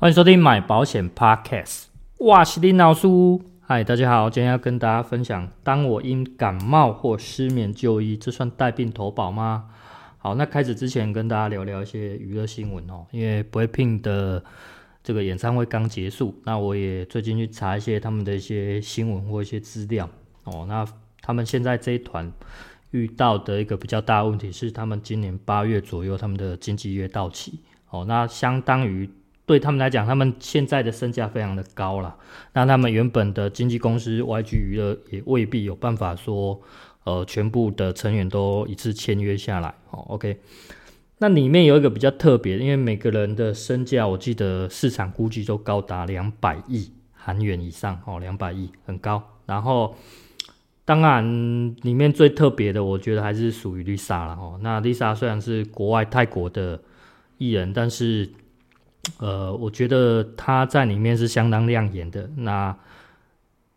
欢迎收听买保险 Podcast，我是林老师。嗨，大家好，今天要跟大家分享，当我因感冒或失眠就医，这算带病投保吗？好，那开始之前跟大家聊聊一些娱乐新闻哦，因为 BLACKPINK 的这个演唱会刚结束，那我也最近去查一些他们的一些新闻或一些资料哦，那他们现在这一团遇到的一个比较大的问题是，他们今年八月左右他们的经纪约到期哦，那相当于。对他们来讲，他们现在的身价非常的高了。那他们原本的经纪公司 YG 娱乐也未必有办法说，呃，全部的成员都一次签约下来。哦，OK。那里面有一个比较特别，因为每个人的身价，我记得市场估计都高达两百亿韩元以上。哦，两百亿很高。然后，当然里面最特别的，我觉得还是属于 Lisa 了。哦，那 Lisa 虽然是国外泰国的艺人，但是。呃，我觉得他在里面是相当亮眼的，那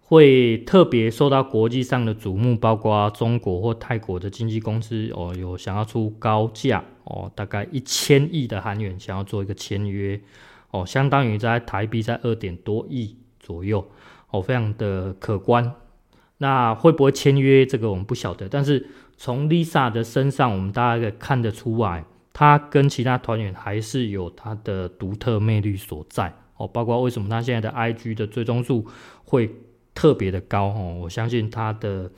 会特别受到国际上的瞩目，包括中国或泰国的经纪公司哦，有想要出高价哦，大概一千亿的韩元想要做一个签约哦，相当于在台币在二点多亿左右哦，非常的可观。那会不会签约？这个我们不晓得，但是从 Lisa 的身上，我们大家可以看得出来。他跟其他团员还是有他的独特魅力所在哦，包括为什么他现在的 IG 的追踪数会特别的高哦，我相信他的，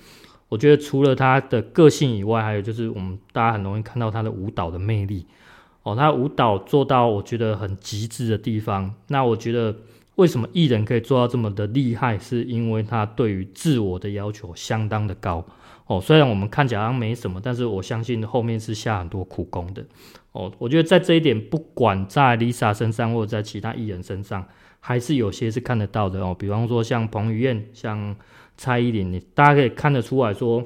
我觉得除了他的个性以外，还有就是我们大家很容易看到他的舞蹈的魅力哦，他舞蹈做到我觉得很极致的地方。那我觉得为什么艺人可以做到这么的厉害，是因为他对于自我的要求相当的高。哦，虽然我们看起来好像没什么，但是我相信后面是下很多苦功的。哦，我觉得在这一点，不管在 Lisa 身上或者在其他艺人身上，还是有些是看得到的哦。比方说像彭于晏、像蔡依林，你大家可以看得出来说，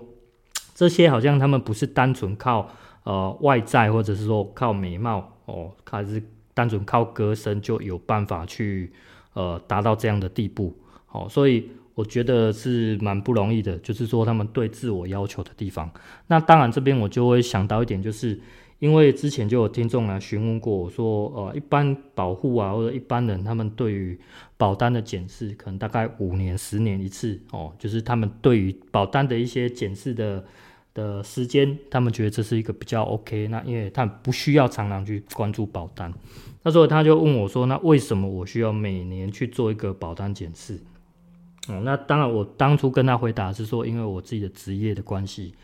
这些好像他们不是单纯靠呃外在，或者是说靠美貌哦，还是单纯靠歌声就有办法去呃达到这样的地步。哦，所以。我觉得是蛮不容易的，就是说他们对自我要求的地方。那当然这边我就会想到一点，就是因为之前就有听众来询问过我说，呃，一般保护啊或者一般人，他们对于保单的检视，可能大概五年、十年一次哦，就是他们对于保单的一些检视的的时间，他们觉得这是一个比较 OK。那因为他们不需要常常去关注保单，那时候他就问我说，那为什么我需要每年去做一个保单检视？哦，那当然，我当初跟他回答是说，因为我自己的职业的关系。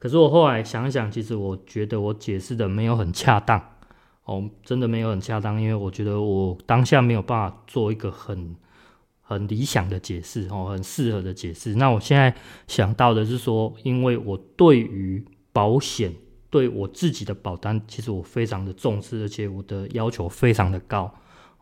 可是我后来想想，其实我觉得我解释的没有很恰当，哦，真的没有很恰当，因为我觉得我当下没有办法做一个很很理想的解释，哦，很适合的解释。那我现在想到的是说，因为我对于保险，对我自己的保单，其实我非常的重视，而且我的要求非常的高。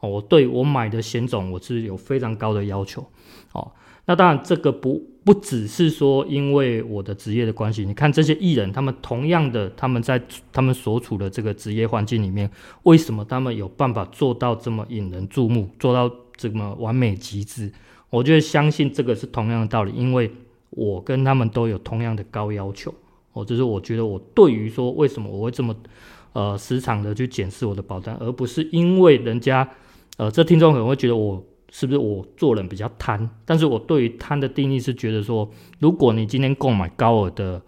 哦，我对我买的险种，我是有非常高的要求。哦。那当然，这个不不只是说因为我的职业的关系。你看这些艺人，他们同样的，他们在他们所处的这个职业环境里面，为什么他们有办法做到这么引人注目，做到这么完美极致？我觉得相信这个是同样的道理，因为我跟他们都有同样的高要求。哦，就是我觉得我对于说为什么我会这么呃时常的去检视我的保单，而不是因为人家呃，这听众可能会觉得我。是不是我做人比较贪？但是我对于贪的定义是觉得说，如果你今天购买高额的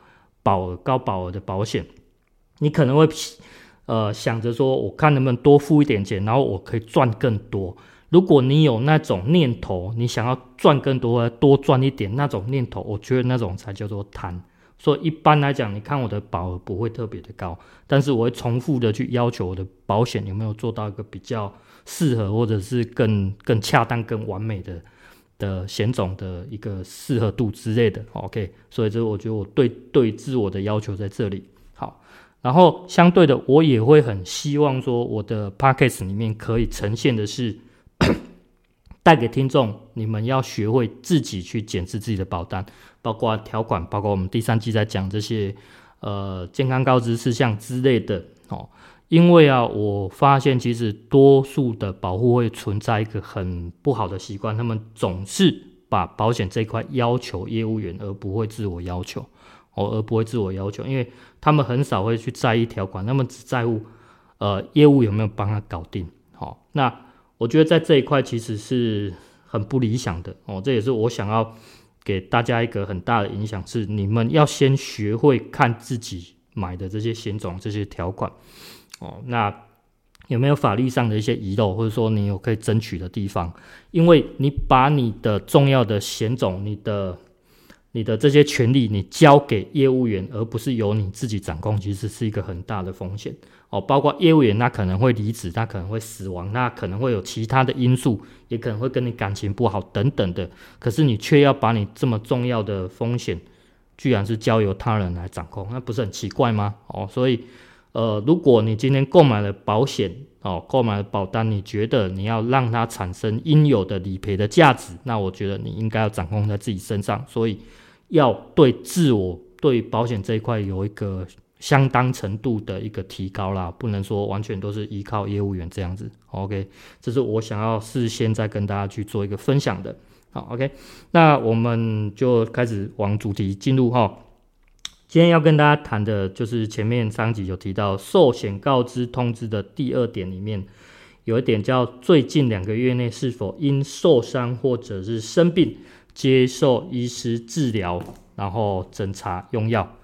保额、高保额的保险，你可能会呃想着说，我看能不能多付一点钱，然后我可以赚更多。如果你有那种念头，你想要赚更多，多赚一点那种念头，我觉得那种才叫做贪。所以一般来讲，你看我的保额不会特别的高，但是我会重复的去要求我的保险有没有做到一个比较适合，或者是更更恰当、更完美的的险种的一个适合度之类的。OK，所以这我觉得我对对自我的要求在这里好，然后相对的，我也会很希望说我的 Podcast 里面可以呈现的是。带给听众，你们要学会自己去检视自己的保单，包括条款，包括我们第三季在讲这些呃健康告知事项之类的哦。因为啊，我发现其实多数的保护会存在一个很不好的习惯，他们总是把保险这块要求业务员，而不会自我要求哦，而不会自我要求，因为他们很少会去在意条款，他们只在乎呃业务有没有帮他搞定。好，那。我觉得在这一块其实是很不理想的哦。这也是我想要给大家一个很大的影响，是你们要先学会看自己买的这些险种这些条款哦。那有没有法律上的一些遗漏，或者说你有可以争取的地方？因为你把你的重要的险种，你的你的这些权利，你交给业务员，而不是由你自己掌控，其实是一个很大的风险哦。包括业务员，他可能会离职，他可能会死亡，那可能会有其他的因素，也可能会跟你感情不好等等的。可是你却要把你这么重要的风险，居然是交由他人来掌控，那不是很奇怪吗？哦，所以呃，如果你今天购买了保险哦，购买了保单，你觉得你要让它产生应有的理赔的价值，那我觉得你应该要掌控在自己身上，所以。要对自我对保险这一块有一个相当程度的一个提高啦，不能说完全都是依靠业务员这样子。OK，这是我想要事先再跟大家去做一个分享的。好，OK，那我们就开始往主题进入哈。今天要跟大家谈的就是前面上集有提到寿险告知通知的第二点里面有一点叫最近两个月内是否因受伤或者是生病。接受医师治疗，然后诊查用药。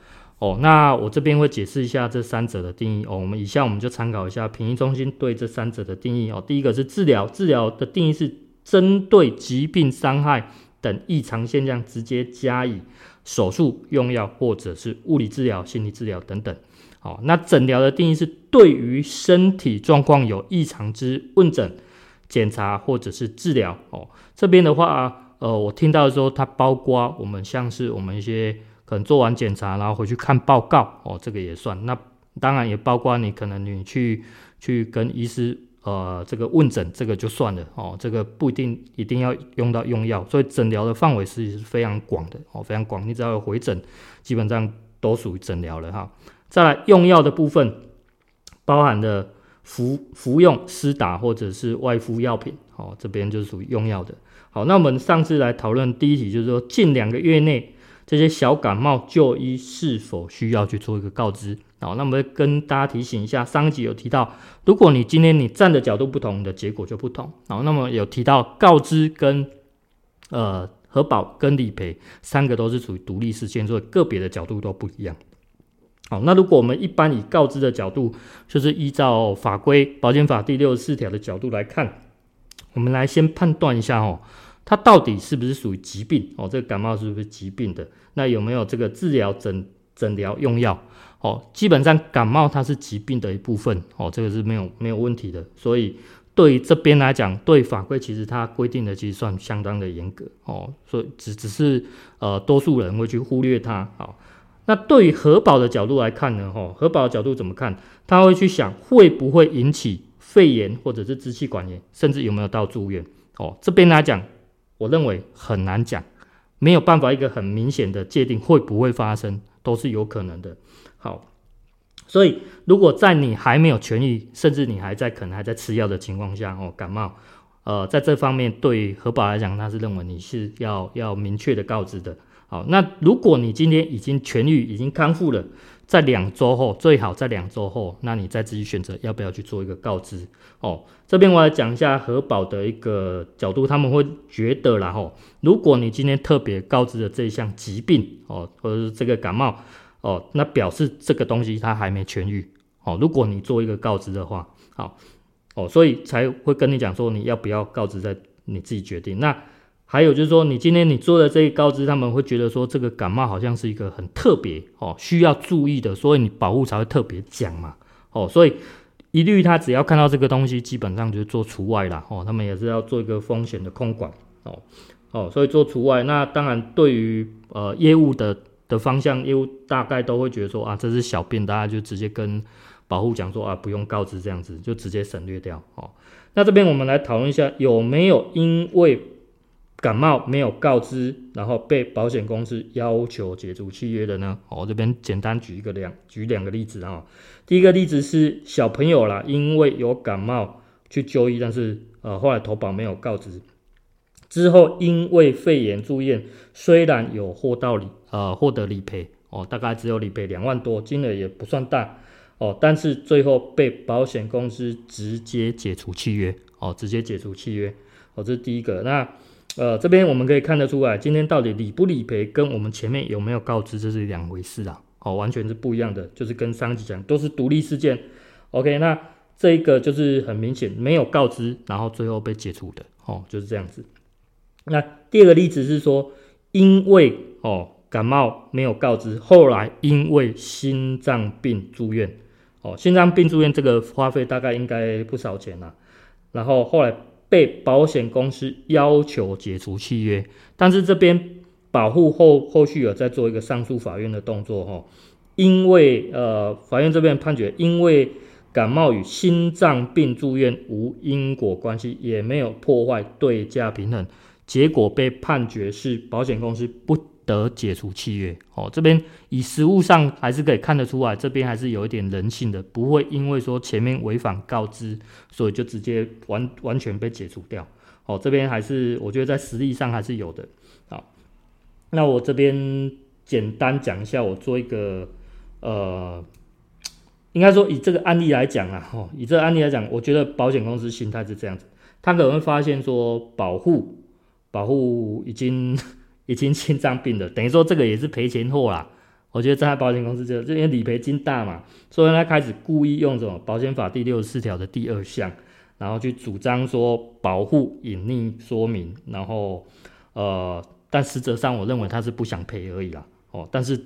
哦，那我这边会解释一下这三者的定义。哦，我们以下我们就参考一下评议中心对这三者的定义。哦，第一个是治疗，治疗的定义是针对疾病、伤害等异常现象，直接加以手术、用药或者是物理治疗、心理治疗等等。哦，那诊疗的定义是对于身体状况有异常之问诊、检查或者是治疗。哦，这边的话。呃，我听到的时候，它包括我们像是我们一些可能做完检查，然后回去看报告哦，这个也算。那当然也包括你可能你去去跟医师呃这个问诊，这个就算了哦，这个不一定一定要用到用药，所以诊疗的范围是非常广的哦，非常广。你只要有回诊，基本上都属于诊疗了哈。再来用药的部分，包含了服服用、施打或者是外敷药品哦，这边就属于用药的。好，那我们上次来讨论第一题，就是说近两个月内这些小感冒就医是否需要去做一个告知。好，那我们跟大家提醒一下，上集有提到，如果你今天你站的角度不同，的结果就不同。好，那么有提到告知跟呃核保跟理赔三个都是属于独立事件，所以个别的角度都不一样。好，那如果我们一般以告知的角度，就是依照法规保险法第六十四条的角度来看，我们来先判断一下哦。它到底是不是属于疾病哦？这个感冒是不是疾病的？那有没有这个治疗、诊诊疗、用药？哦，基本上感冒它是疾病的一部分哦，这个是没有没有问题的。所以对于这边来讲，对法规其实它规定的其实算相当的严格哦。所以只只是呃多数人会去忽略它。好，那对于核保的角度来看呢？哦，核保的角度怎么看？他会去想会不会引起肺炎或者是支气管炎，甚至有没有到住院？哦，这边来讲。我认为很难讲，没有办法一个很明显的界定会不会发生，都是有可能的。好，所以如果在你还没有痊愈，甚至你还在可能还在吃药的情况下，哦，感冒，呃，在这方面对核保来讲，他是认为你是要要明确的告知的。好，那如果你今天已经痊愈，已经康复了。在两周后，最好在两周后，那你再自己选择要不要去做一个告知哦。这边我来讲一下核保的一个角度，他们会觉得啦吼，如果你今天特别告知的这一项疾病哦，或者是这个感冒哦，那表示这个东西它还没痊愈哦。如果你做一个告知的话，好哦，所以才会跟你讲说你要不要告知，在你自己决定。那还有就是说，你今天你做的这一告知，他们会觉得说这个感冒好像是一个很特别哦，需要注意的，所以你保护才会特别讲嘛哦，所以一律他只要看到这个东西，基本上就是做除外啦哦，他们也是要做一个风险的控管哦哦，所以做除外。那当然对于呃业务的的方向，业务大概都会觉得说啊，这是小病，大家就直接跟保护讲说啊，不用告知这样子，就直接省略掉哦。那这边我们来讨论一下，有没有因为感冒没有告知，然后被保险公司要求解除契约的呢？我这边简单举一个两举两个例子啊。第一个例子是小朋友啦，因为有感冒去就医，但是呃后来投保没有告知，之后因为肺炎住院，虽然有获到理呃获得理赔哦，大概只有理赔两万多，金额也不算大哦，但是最后被保险公司直接解除契约，哦，直接解除契约，哦，这是第一个。那呃，这边我们可以看得出来，今天到底理不理赔，跟我们前面有没有告知，这是两回事啊，哦，完全是不一样的，就是跟上集讲都是独立事件。OK，那这一个就是很明显没有告知，然后最后被解除的，哦，就是这样子。那第二个例子是说，因为哦感冒没有告知，后来因为心脏病住院。哦，心脏病住院这个花费大概应该不少钱啦，然后后来被保险公司要求解除契约，但是这边保护后后续有在做一个上诉法院的动作哈，因为呃法院这边判决，因为感冒与心脏病住院无因果关系，也没有破坏对价平衡，结果被判决是保险公司不得解除契约哦，这边以实务上还是可以看得出来，这边还是有一点人性的，不会因为说前面违反告知，所以就直接完完全被解除掉哦。这边还是我觉得在实力上还是有的。好，那我这边简单讲一下，我做一个呃，应该说以这个案例来讲啊，哦，以这个案例来讲，我觉得保险公司心态是这样子，他可能会发现说保护保护已经。已经心脏病了，等于说这个也是赔钱货啦。我觉得在保险公司就这边理赔金大嘛，所以他开始故意用什么保险法第六十四条的第二项，然后去主张说保护隐匿说明，然后呃，但实则上我认为他是不想赔而已啦。哦，但是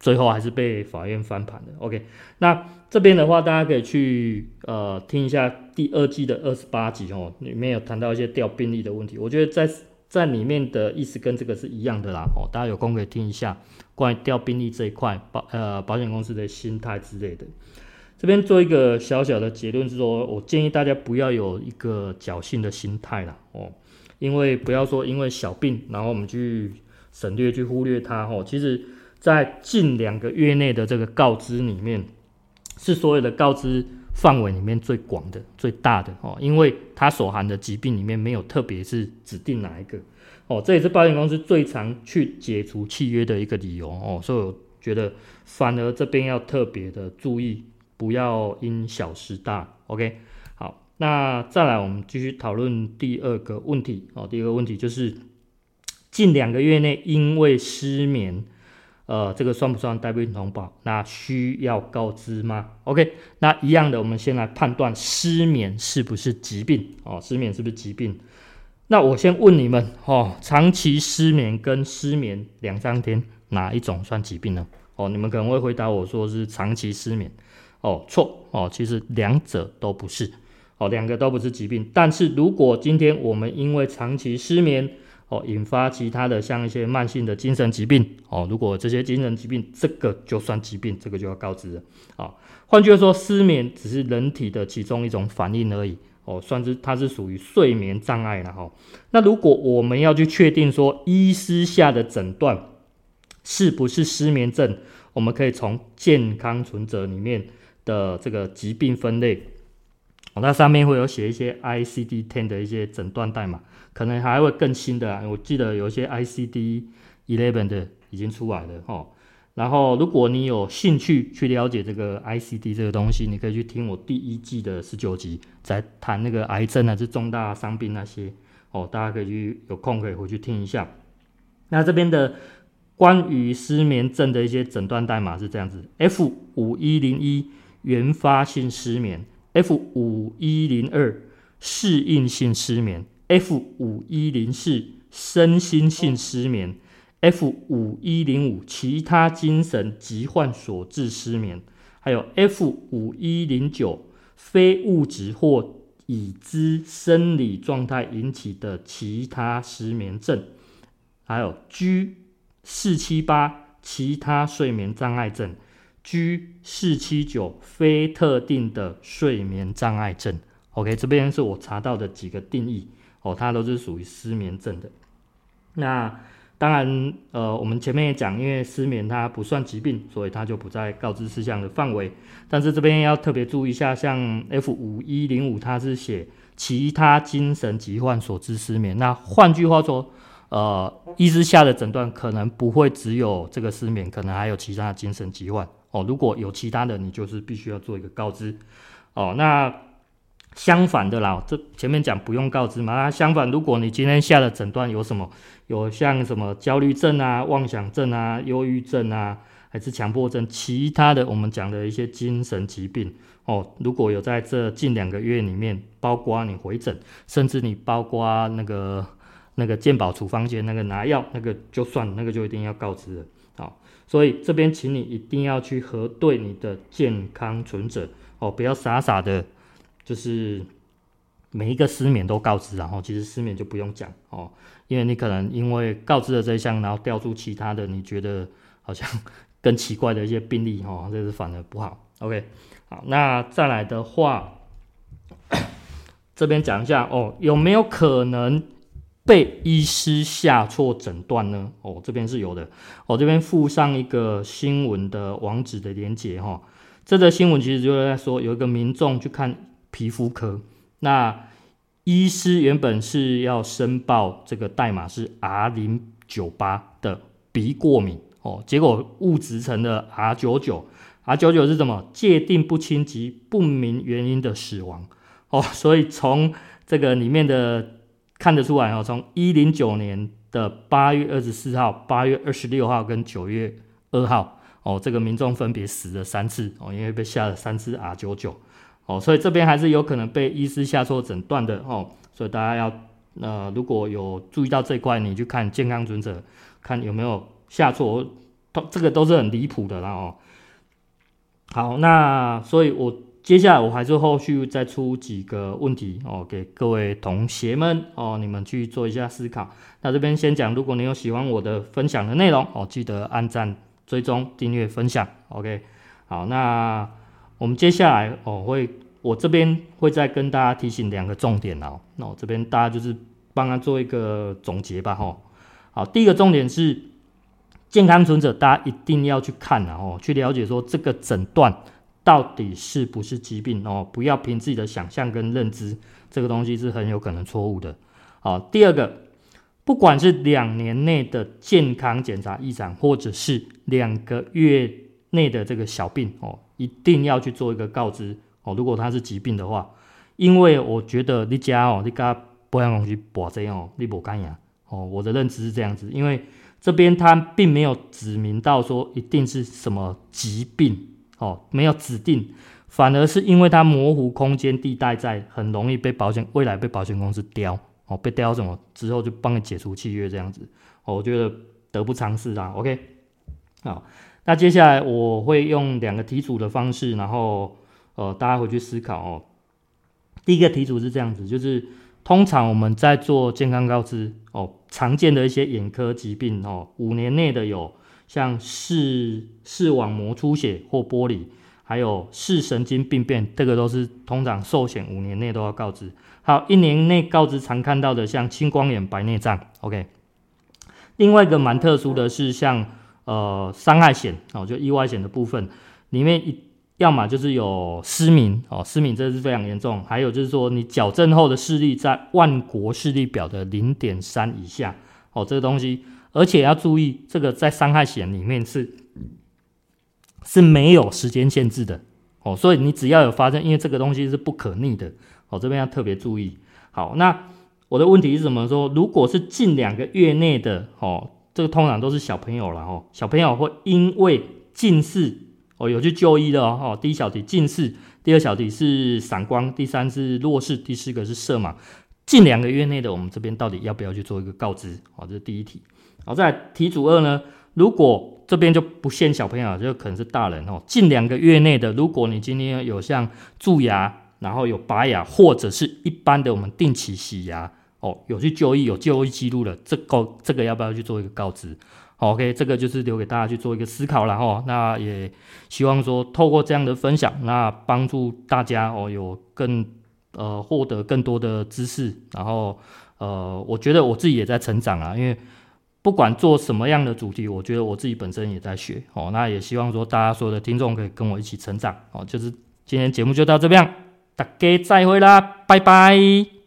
最后还是被法院翻盘的。OK，那这边的话大家可以去呃听一下第二季的二十八集哦，里面有谈到一些调病例的问题，我觉得在。在里面的意思跟这个是一样的啦，哦，大家有空可以听一下关于调病历这一块保呃保险公司的心态之类的。这边做一个小小的结论是说，我建议大家不要有一个侥幸的心态啦，哦，因为不要说因为小病，然后我们去省略去忽略它，哦，其实在近两个月内的这个告知里面，是所有的告知。范围里面最广的、最大的哦，因为它所含的疾病里面没有特别是指定哪一个哦，这也是保险公司最常去解除契约的一个理由哦，所以我觉得反而这边要特别的注意，不要因小失大。OK，好，那再来我们继续讨论第二个问题哦，第二个问题就是近两个月内因为失眠。呃，这个算不算带病投保？那需要告知吗？OK，那一样的，我们先来判断失眠是不是疾病哦？失眠是不是疾病？那我先问你们哦，长期失眠跟失眠两三天，哪一种算疾病呢？哦，你们可能会回答我说是长期失眠。哦，错哦，其实两者都不是哦，两个都不是疾病。但是如果今天我们因为长期失眠，哦，引发其他的像一些慢性的精神疾病哦，如果这些精神疾病，这个就算疾病，这个就要告知了啊。换句话说，失眠只是人体的其中一种反应而已哦，算是它是属于睡眠障碍了哈。那如果我们要去确定说医师下的诊断是不是失眠症，我们可以从健康存折里面的这个疾病分类。哦，那上面会有写一些 ICD-10 的一些诊断代码，可能还会更新的。我记得有一些 I C D eleven 的已经出来了哦。然后，如果你有兴趣去了解这个 ICD 这个东西，你可以去听我第一季的十九集，在谈那个癌症啊，是重大伤病那些哦。大家可以去有空可以回去听一下。那这边的关于失眠症的一些诊断代码是这样子：F 五一零一原发性失眠。F 五一零二适应性失眠，F 五一零四身心性失眠，F 五一零五其他精神疾患所致失眠，还有 F 五一零九非物质或已知生理状态引起的其他失眠症，还有 G 四七八其他睡眠障碍症。G 四七九非特定的睡眠障碍症，OK，这边是我查到的几个定义哦，它都是属于失眠症的。那当然，呃，我们前面也讲，因为失眠它不算疾病，所以它就不在告知事项的范围。但是这边要特别注意一下，像 F 五一零五，它是写其他精神疾患所致失眠。那换句话说，呃，医师下的诊断可能不会只有这个失眠，可能还有其他精神疾患。哦。如果有其他的，你就是必须要做一个告知哦。那相反的啦，这前面讲不用告知嘛。那相反，如果你今天下的诊断有什么，有像什么焦虑症啊、妄想症啊、忧郁症啊，还是强迫症，其他的我们讲的一些精神疾病哦，如果有在这近两个月里面，包括你回诊，甚至你包括那个那个健保处方箋那个拿药，那个就算那个就一定要告知了。好，所以这边请你一定要去核对你的健康存折哦，不要傻傻的。就是每一个失眠都告知，然后其实失眠就不用讲哦，因为你可能因为告知了这一项，然后调出其他的，你觉得好像更奇怪的一些病例哦，这是反而不好。OK，好，那再来的话，这边讲一下哦，有没有可能被医师下错诊断呢？哦，这边是有的，我这边附上一个新闻的网址的连结哈，这个新闻其实就是在说有一个民众去看。皮肤科，那医师原本是要申报这个代码是 R 零九八的鼻过敏哦，结果误植成了 R 九九，R 九九是什么？界定不清及不明原因的死亡哦，所以从这个里面的看得出来哦，从一零九年的八月二十四号、八月二十六号跟九月二号哦，这个民众分别死了三次哦，因为被下了三次 R 九九。哦，所以这边还是有可能被医师下错诊断的哦，所以大家要呃，如果有注意到这一块，你去看健康准则，看有没有下错，这个都是很离谱的啦哦。好，那所以我接下来我还是后续再出几个问题哦，给各位同学们哦，你们去做一下思考。那这边先讲，如果你有喜欢我的分享的内容哦，记得按赞、追踪、订阅、分享。OK，好，那。我们接下来哦会，我这边会再跟大家提醒两个重点哦。那我这边大家就是帮他做一个总结吧哈。好，第一个重点是健康存折，大家一定要去看然后去了解说这个诊断到底是不是疾病哦，不要凭自己的想象跟认知，这个东西是很有可能错误的。好，第二个，不管是两年内的健康检查异常，或者是两个月内的这个小病哦。一定要去做一个告知哦，如果他是疾病的话，因为我觉得你家哦，你家保险公司保这样哦，你不干呀哦，我的认知是这样子，因为这边他并没有指明到说一定是什么疾病哦，没有指定，反而是因为它模糊空间地带在，很容易被保险未来被保险公司刁哦，被刁什么之后就帮你解除契约这样子，哦，我觉得得不偿失啊，OK，好。那接下来我会用两个题组的方式，然后呃大家回去思考哦。第一个题组是这样子，就是通常我们在做健康告知哦，常见的一些眼科疾病哦，五年内的有像视视网膜出血或玻璃，还有视神经病变，这个都是通常寿险五年内都要告知。好一年内告知常看到的像青光眼、白内障，OK。另外一个蛮特殊的是像。呃，伤害险哦，就意外险的部分里面，要么就是有失明哦，失明这是非常严重，还有就是说你矫正后的视力在万国视力表的零点三以下哦，这个东西，而且要注意，这个在伤害险里面是是没有时间限制的哦，所以你只要有发生，因为这个东西是不可逆的哦，这边要特别注意。好，那我的问题是什么？说如果是近两个月内的哦。这个通常都是小朋友了哦，小朋友会因为近视哦，有去就医的哦。第一小题近视，第二小题是散光，第三是弱视，第四个是色盲。近两个月内的，我们这边到底要不要去做一个告知？哦，这是第一题。好，再来题组二呢，如果这边就不限小朋友，就可能是大人哦。近两个月内的，如果你今天有像蛀牙，然后有拔牙，或者是一般的我们定期洗牙。哦，有去就医，有就医记录了，这个这个要不要去做一个告知？，OK，这个就是留给大家去做一个思考了哈。那也希望说透过这样的分享，那帮助大家哦有更呃获得更多的知识，然后呃我觉得我自己也在成长啊，因为不管做什么样的主题，我觉得我自己本身也在学哦。那也希望说大家所有的听众可以跟我一起成长哦。就是今天节目就到这边，大家再会啦，拜拜。